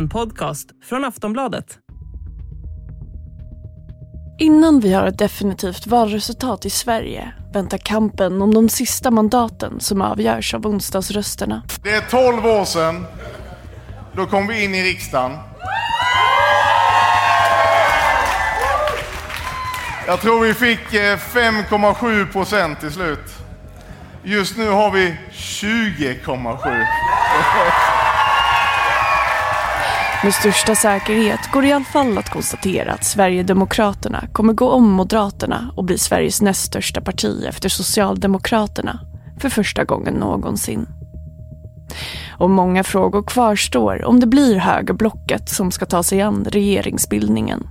En podcast från Aftonbladet. Innan vi har ett definitivt valresultat i Sverige väntar kampen om de sista mandaten som avgörs av onsdagsrösterna. Det är 12 år sedan. Då kom vi in i riksdagen. Jag tror vi fick eh, 5,7 procent till slut. Just nu har vi 20,7. Med största säkerhet går det i alla fall att konstatera att Sverigedemokraterna kommer gå om Moderaterna och bli Sveriges näst största parti efter Socialdemokraterna för första gången någonsin. Och många frågor kvarstår om det blir högerblocket som ska ta sig an regeringsbildningen.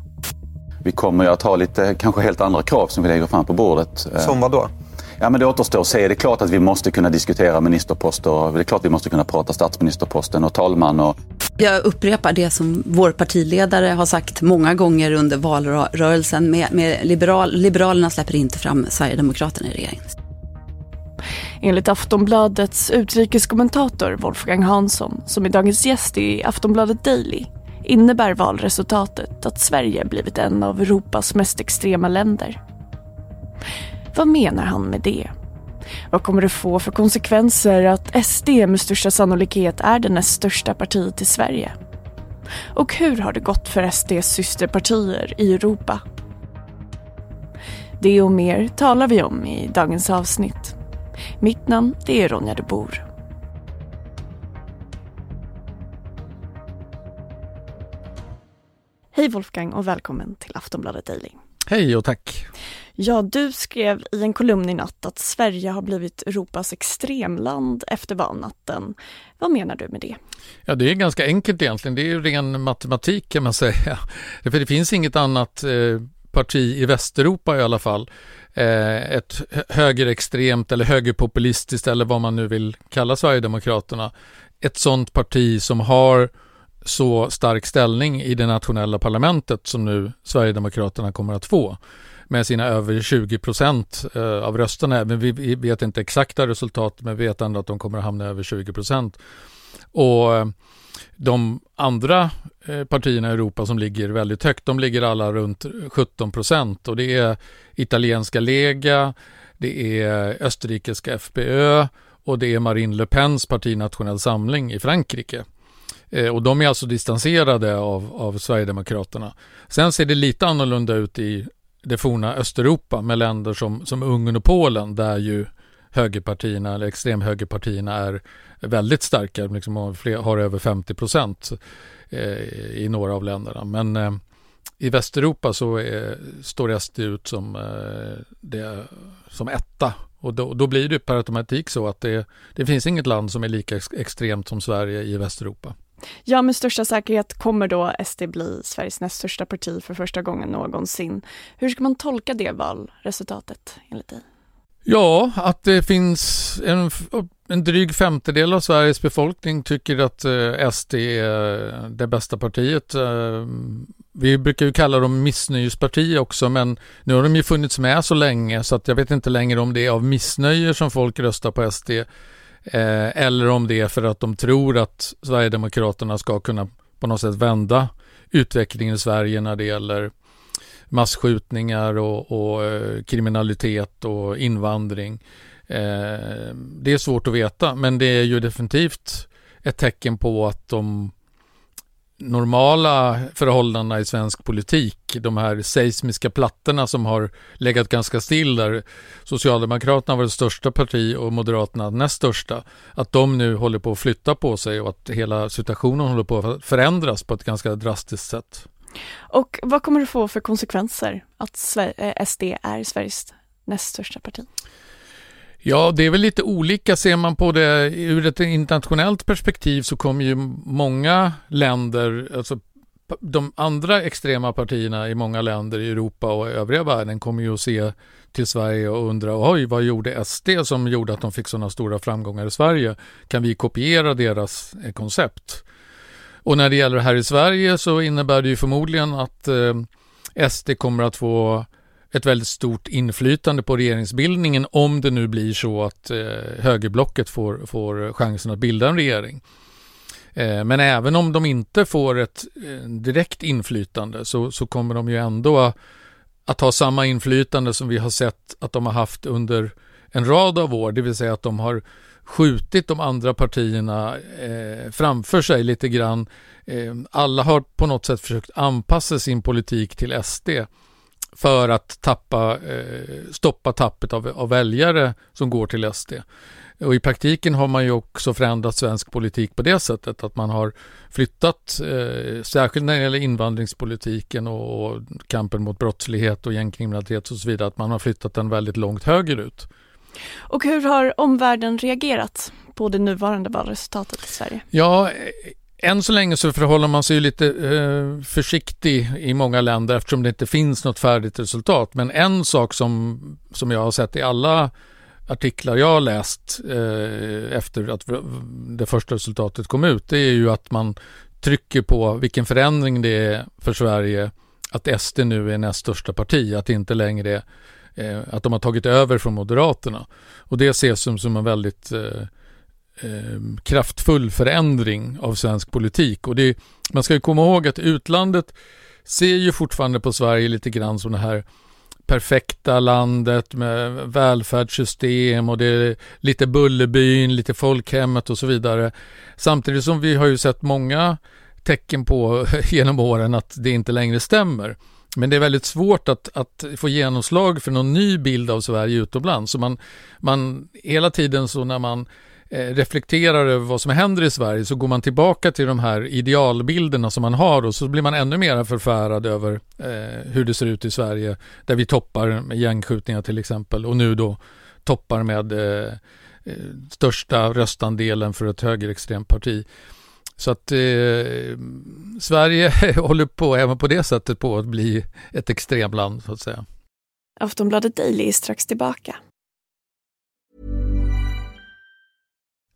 Vi kommer ju att ha lite, kanske helt andra krav som vi lägger fram på bordet. Som vad då? Ja, men det återstår att se. Det är klart att vi måste kunna diskutera ministerposter. Det är klart att vi måste kunna prata statsministerposten och talman. Och... Jag upprepar det som vår partiledare har sagt många gånger under valrörelsen. Med, med liberal, Liberalerna släpper inte fram Sverigedemokraterna i regeringen. Enligt Aftonbladets utrikeskommentator Wolfgang Hansson, som är dagens gäst i Aftonbladet Daily, innebär valresultatet att Sverige blivit en av Europas mest extrema länder. Vad menar han med det? Vad kommer det få för konsekvenser att SD med största sannolikhet är det näst största partiet i Sverige? Och hur har det gått för SDs systerpartier i Europa? Det och mer talar vi om i dagens avsnitt. Mitt namn det är Ronja de Bor. Hej Wolfgang och välkommen till Aftonbladet Daily. Hej och tack. Ja, du skrev i en kolumn i natt att Sverige har blivit Europas extremland efter valnatten. Vad menar du med det? Ja, det är ganska enkelt egentligen. Det är ju ren matematik kan man säga. För det finns inget annat eh, parti i Västeuropa i alla fall. Eh, ett högerextremt eller högerpopulistiskt eller vad man nu vill kalla Sverigedemokraterna. Ett sådant parti som har så stark ställning i det nationella parlamentet som nu Sverigedemokraterna kommer att få med sina över 20 procent eh, av rösterna. Men vi vet inte exakta resultat men vet ändå att de kommer att hamna över 20 procent. Och eh, de andra eh, partierna i Europa som ligger väldigt högt, de ligger alla runt 17 procent och det är italienska Lega, det är österrikiska FPÖ och det är Marine Le Pens parti Nationell Samling i Frankrike. Eh, och de är alltså distanserade av, av Sverigedemokraterna. Sen ser det lite annorlunda ut i det forna Östeuropa med länder som, som Ungern och Polen där ju högerpartierna eller extremhögerpartierna är väldigt starka, liksom har, har över 50 procent eh, i några av länderna. Men eh, i Västeuropa så är, står SD ut som, eh, det, som etta och då, då, blir det per automatik så att det, det finns inget land som är lika extremt som Sverige i Västeuropa. Ja, med största säkerhet kommer då SD bli Sveriges näst största parti för första gången någonsin. Hur ska man tolka det valresultatet enligt dig? Ja, att det finns en, en dryg femtedel av Sveriges befolkning tycker att eh, SD är det bästa partiet. Eh, vi brukar ju kalla dem missnöjesparti också, men nu har de ju funnits med så länge så att jag vet inte längre om det är av missnöje som folk röstar på SD Eh, eller om det är för att de tror att Sverigedemokraterna ska kunna på något sätt vända utvecklingen i Sverige när det gäller massskjutningar och, och eh, kriminalitet och invandring. Eh, det är svårt att veta, men det är ju definitivt ett tecken på att de normala förhållandena i svensk politik, de här seismiska plattorna som har legat ganska still där Socialdemokraterna var det största parti och Moderaterna näst största, att de nu håller på att flytta på sig och att hela situationen håller på att förändras på ett ganska drastiskt sätt. Och vad kommer det få för konsekvenser att SD eh, är Sveriges näst största parti? Ja, det är väl lite olika. Ser man på det ur ett internationellt perspektiv så kommer ju många länder, alltså de andra extrema partierna i många länder i Europa och övriga världen kommer ju att se till Sverige och undra oj, vad gjorde SD som gjorde att de fick sådana stora framgångar i Sverige? Kan vi kopiera deras eh, koncept? Och när det gäller här i Sverige så innebär det ju förmodligen att eh, SD kommer att få ett väldigt stort inflytande på regeringsbildningen om det nu blir så att eh, högerblocket får, får chansen att bilda en regering. Eh, men även om de inte får ett eh, direkt inflytande så, så kommer de ju ändå att ha samma inflytande som vi har sett att de har haft under en rad av år, det vill säga att de har skjutit de andra partierna eh, framför sig lite grann. Eh, alla har på något sätt försökt anpassa sin politik till SD för att tappa, eh, stoppa tappet av, av väljare som går till SD. Och i praktiken har man ju också förändrat svensk politik på det sättet att man har flyttat, eh, särskilt när det gäller invandringspolitiken och, och kampen mot brottslighet och gängkriminalitet och så vidare, att man har flyttat den väldigt långt högerut. Och hur har omvärlden reagerat på det nuvarande valresultatet i Sverige? Ja, än så länge så förhåller man sig lite eh, försiktig i många länder eftersom det inte finns något färdigt resultat. Men en sak som, som jag har sett i alla artiklar jag har läst eh, efter att det första resultatet kom ut, det är ju att man trycker på vilken förändring det är för Sverige att SD nu är näst största parti, att det inte längre är, eh, att de har tagit över från Moderaterna. Och det ses som, som en väldigt eh, eh, kraftfull förändring av svensk politik. Och det, man ska ju komma ihåg att utlandet ser ju fortfarande på Sverige lite grann som det här perfekta landet med välfärdssystem och det är lite Bullerbyn, lite folkhemmet och så vidare. Samtidigt som vi har ju sett många tecken på genom åren att det inte längre stämmer. Men det är väldigt svårt att, att få genomslag för någon ny bild av Sverige utomlands. Så man, man, hela tiden så när man Eh, reflekterar över vad som händer i Sverige så går man tillbaka till de här idealbilderna som man har och så blir man ännu mer förfärad över eh, hur det ser ut i Sverige där vi toppar med gängskjutningar till exempel och nu då toppar med eh, eh största röstandelen för ett högerextremt parti. Så att eh, Sverige håller på även på det sättet på att bli ett extremland så att säga. Aftonbladet Daily är strax tillbaka.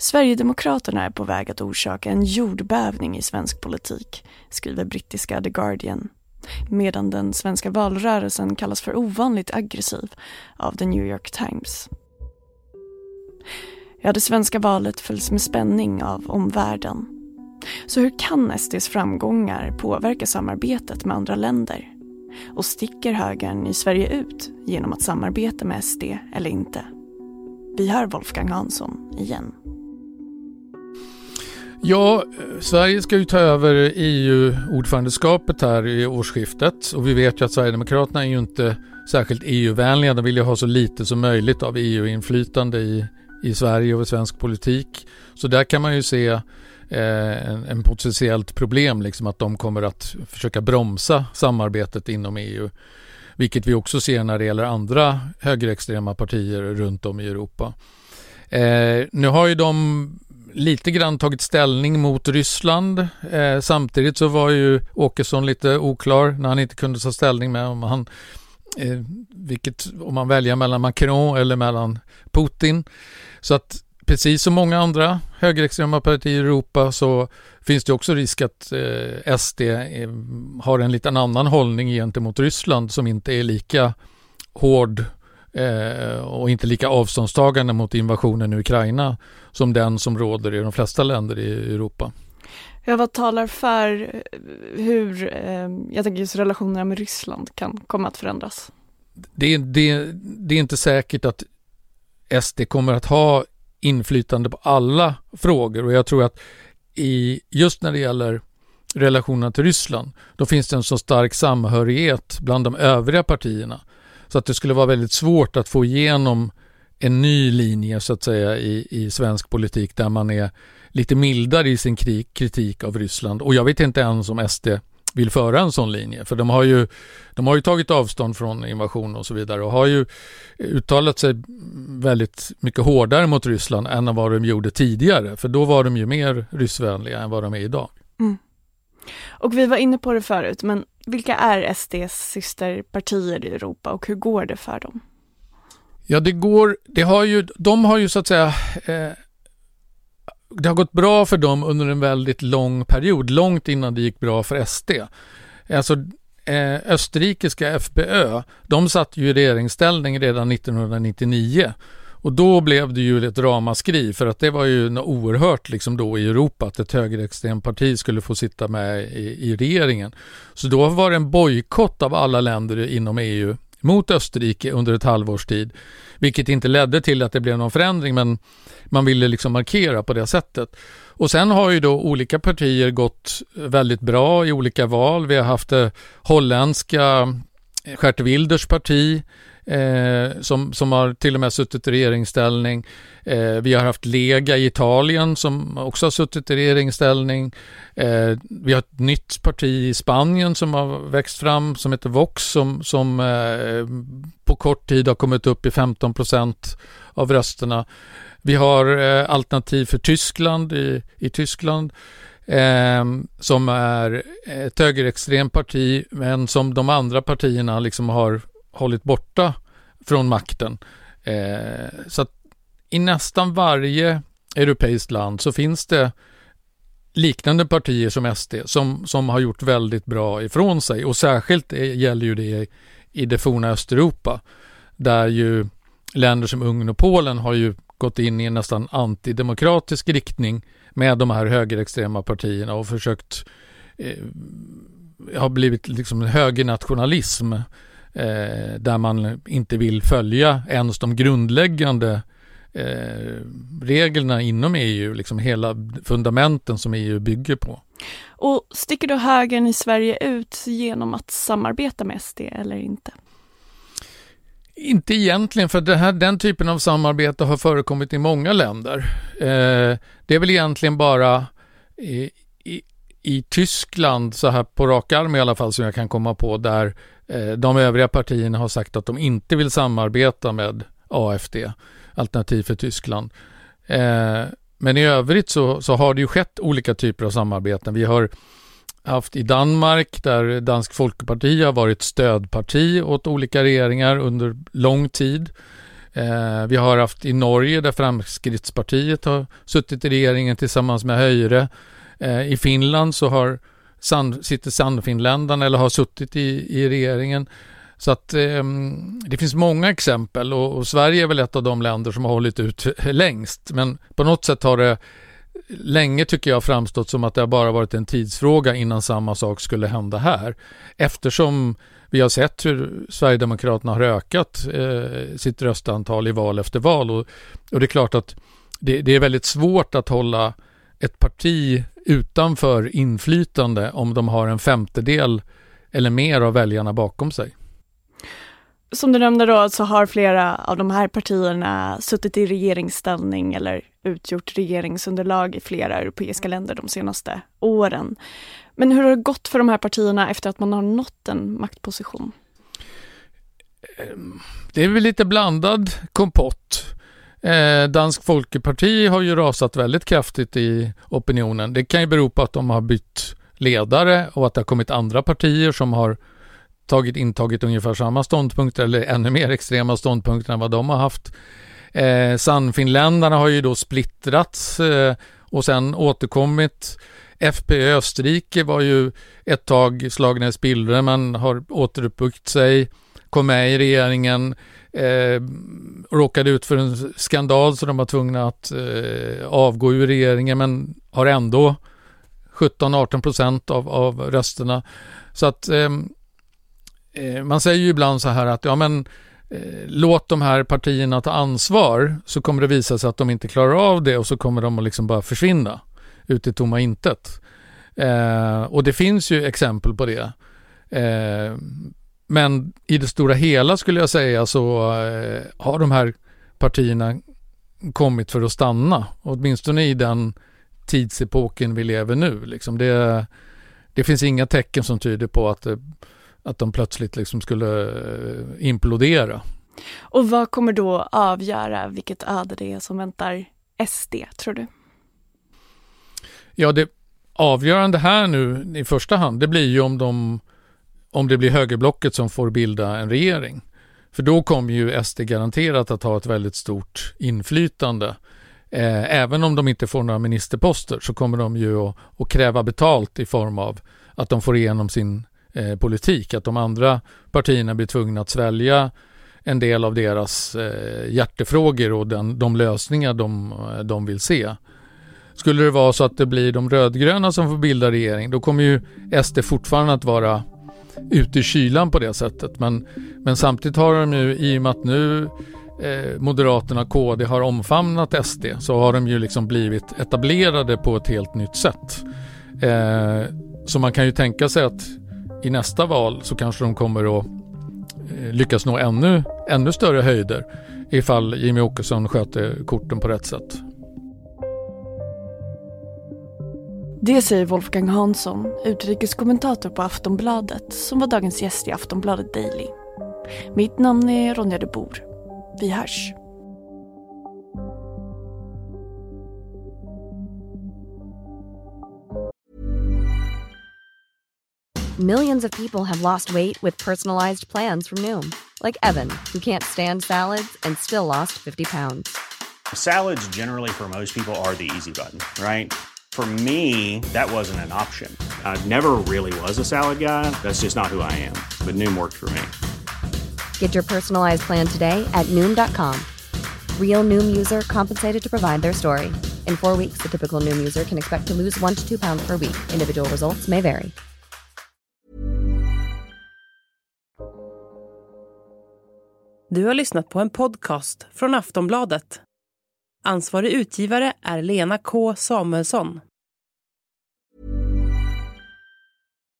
Sverigedemokraterna är på väg att orsaka en jordbävning i svensk politik, skriver brittiska The Guardian. Medan den svenska valrörelsen kallas för ovanligt aggressiv av The New York Times. Ja, det svenska valet följs med spänning av omvärlden. Så hur kan SDs framgångar påverka samarbetet med andra länder? Och sticker högern i Sverige ut genom att samarbeta med SD eller inte? Vi hör Wolfgang Hansson igen. Ja, eh, Sverige ska ju ta över EU-ordförandeskapet här i årsskiftet och vi vet ju att Sverigedemokraterna är ju inte särskilt EU-vänliga. De vill ju ha så lite som möjligt av EU-inflytande i, i Sverige och i svensk politik. Så där kan man ju se eh, en, en potentiellt problem, liksom att de kommer att försöka bromsa samarbetet inom EU. Vilket vi också ser när det gäller andra högerextrema partier runt om i Europa. Eh, nu har ju de lite grann tagit ställning mot Ryssland. Eh, samtidigt så var ju Åkesson lite oklar när han inte kunde ta ställning med om han eh, vilket, om man väljer mellan Macron eller mellan Putin. Så att precis som många andra högerextrema partier i Europa så finns det också risk att eh, SD eh, har en liten annan hållning gentemot Ryssland som inte är lika hård eh, och inte lika avståndstagande mot invasionen i Ukraina som den som råder i de flesta länder i Europa. Ja, vad talar för eh, hur, eh, jag tänker just relationerna med Ryssland kan komma att förändras? Det, det, det är inte säkert att SD kommer att ha inflytande på alla frågor och jag tror att i, just när det gäller relationerna till Ryssland, då finns det en så stark samhörighet bland de övriga partierna så att det skulle vara väldigt svårt att få igenom en ny linje så att säga i, i svensk politik där man är lite mildare i sin kritik av Ryssland och jag vet inte ens om SD vill föra en sån linje. För de har ju, de har ju tagit avstånd från invasion och så vidare och har ju uttalat sig väldigt mycket hårdare mot Ryssland än vad de gjorde tidigare. För då var de ju mer ryssvänliga än vad de är idag. Mm. Och vi var inne på det förut, men vilka är SDs systerpartier i Europa och hur går det för dem? Ja, det går, det har ju, de har ju så att säga eh, det har gått bra för dem under en väldigt lång period, långt innan det gick bra för SD. Alltså eh, österrikiska FPÖ, de satt ju i regeringsställning redan 1999 och då blev det ju ett ramaskri för att det var ju oerhört liksom då i Europa att ett högerextremt parti skulle få sitta med i, i regeringen. Så då var det en bojkott av alla länder inom EU mot Österrike under ett halvårs tid. Vilket inte ledde till att det blev någon förändring men man ville liksom markera på det sättet. Och sen har ju då olika partier gått väldigt bra i olika val. Vi har haft det holländska Gert Wilders parti eh, som, som har till och med suttit i regeringsställning. Eh, vi har haft Lega i Italien som också har suttit i regeringsställning. Eh, vi har ett nytt parti i Spanien som har växt fram som heter Vox som, som eh, på kort tid har kommit upp i 15 procent av rösterna. Vi har eh, Alternativ för Tyskland i, i Tyskland eh, som är ett högerextremt parti men som de andra partierna liksom har hållit borta från makten. Eh, så att i nästan varje europeiskt land så finns det liknande partier som SD som, som har gjort väldigt bra ifrån sig och särskilt gäller ju det i det forna Östeuropa där ju länder som Ungern och Polen har ju gått in i en nästan antidemokratisk riktning med de här högerextrema partierna och försökt eh, har blivit liksom högernationalism eh, där man inte vill följa ens de grundläggande eh, reglerna inom EU, liksom hela fundamenten som EU bygger på. Och sticker då högern i Sverige ut genom att samarbeta med SD eller inte? Inte egentligen, för här, den typen av samarbete har förekommit i många länder. Eh, det är väl egentligen bara i, i, i, Tyskland, så här på rak arm i alla fall, som jag kan komma på, där Eh, de övriga partierna har sagt att de inte vill samarbeta med AFD, Alternativ för Tyskland. Eh, men i övrigt så, så har det ju skett olika typer av samarbeten. Vi har haft i Danmark där Dansk Folkeparti har varit stödparti åt olika regeringar under lång tid. Eh, vi har haft i Norge där Framskrittspartiet har suttit i regeringen tillsammans med Höyre. Eh, I Finland så har Sand, sitter Sannfinländarna eller har suttit i, i regeringen. Så att eh, det finns många exempel och, och, Sverige är väl ett av de länder som har hållit ut längst. Men på något sätt har det länge tycker jag framstått som att det har bara varit en tidsfråga innan samma sak skulle hända här. Eftersom vi har sett hur Sverigedemokraterna har ökat eh, sitt röstantal i val efter val och, och det är klart att det, det, är väldigt svårt att hålla ett parti utanför inflytande om de har en femtedel eller mer av väljarna bakom sig. Som du nämnde då så har flera av de här partierna suttit i regeringsställning eller utgjort regeringsunderlag i flera europeiska länder de senaste åren. Men hur har det gått för de här partierna efter att man har nått en maktposition? Ehm, det är väl lite blandad kompott. Eh, Dansk Folkeparti har ju rasat väldigt kraftigt i opinionen. Det kan ju bero på att de har bytt ledare och att det har kommit andra partier som har tagit, intagit ungefär samma ståndpunkter eller ännu mer extrema ståndpunkter än vad de har haft. Eh, Sannfinländarna har ju då splittrats eh, och sen återkommit. FPÖ Österrike var ju ett tag slagna i spillror men har återuppbyggt sig, kom med i regeringen, eh, råkade ut för en skandal så de var tvungna att eh, avgå ur regeringen men har ändå 17-18 procent av, av rösterna. Så att ehm, eh, man säger ju ibland så här att ja men eh, låt de här partierna ta ansvar så kommer det visa sig att de inte klarar av det och så kommer de att liksom bara försvinna ut i tomma intet. Eh, och det finns ju exempel på det. Eh, men i det stora hela skulle jag säga så eh, har de här partierna kommit för att stanna. Åtminstone i den tidsepoken vi lever nu. Liksom det, det finns inga tecken som tyder på att, att de plötsligt liksom skulle implodera. Och vad kommer då avgöra vilket öde det är som väntar SD, tror du? Ja, det avgörande här nu i första hand, det blir ju om, de, om det blir högerblocket som får bilda en regering. För då kommer ju SD garanterat att ha ett väldigt stort inflytande. Eh, även om de inte får några ministerposter så kommer de ju att, att kräva betalt i form av att de får igenom sin eh, politik. Att de andra partierna blir tvungna att svälja en del av deras eh, hjärtefrågor och den, de lösningar de, eh, de vill se. Skulle det vara så att det blir de rödgröna som får bilda regering, då kommer ju SD fortfarande att vara ute i kylan på det sättet. Men, men samtidigt har de ju, i och med att nu eh, Moderaterna och KD har omfamnat SD, så har de ju liksom blivit etablerade på ett helt nytt sätt. Eh, så man kan ju tänka sig att i nästa val så kanske de kommer att eh, lyckas nå ännu, ännu större höjder ifall Jimmy Åkesson sköter korten på rätt sätt. Det säger Wolfgang Hansson, utrikeskommentator på Aftonbladet som var dagens gäst i Aftonbladet Daily. Mitt namn är Ronja de Bor. Vi hörs. Millions of people have lost weight with personalized plans from Noom. Like Evan, who can't stand salads and still lost 50 pounds. Salads generally for most people are the easy button, right? For me, that wasn't an option. I never really was a salad guy. That's just not who I am. But Noom worked for me. Get your personalized plan today at Noom.com. Real Noom user compensated to provide their story. In four weeks, the typical Noom user can expect to lose one to two pounds per week. Individual results may vary. Du har lyssnat på en podcast från Aftonbladet. Ansvarig utgivare är Lena K Samuelsson.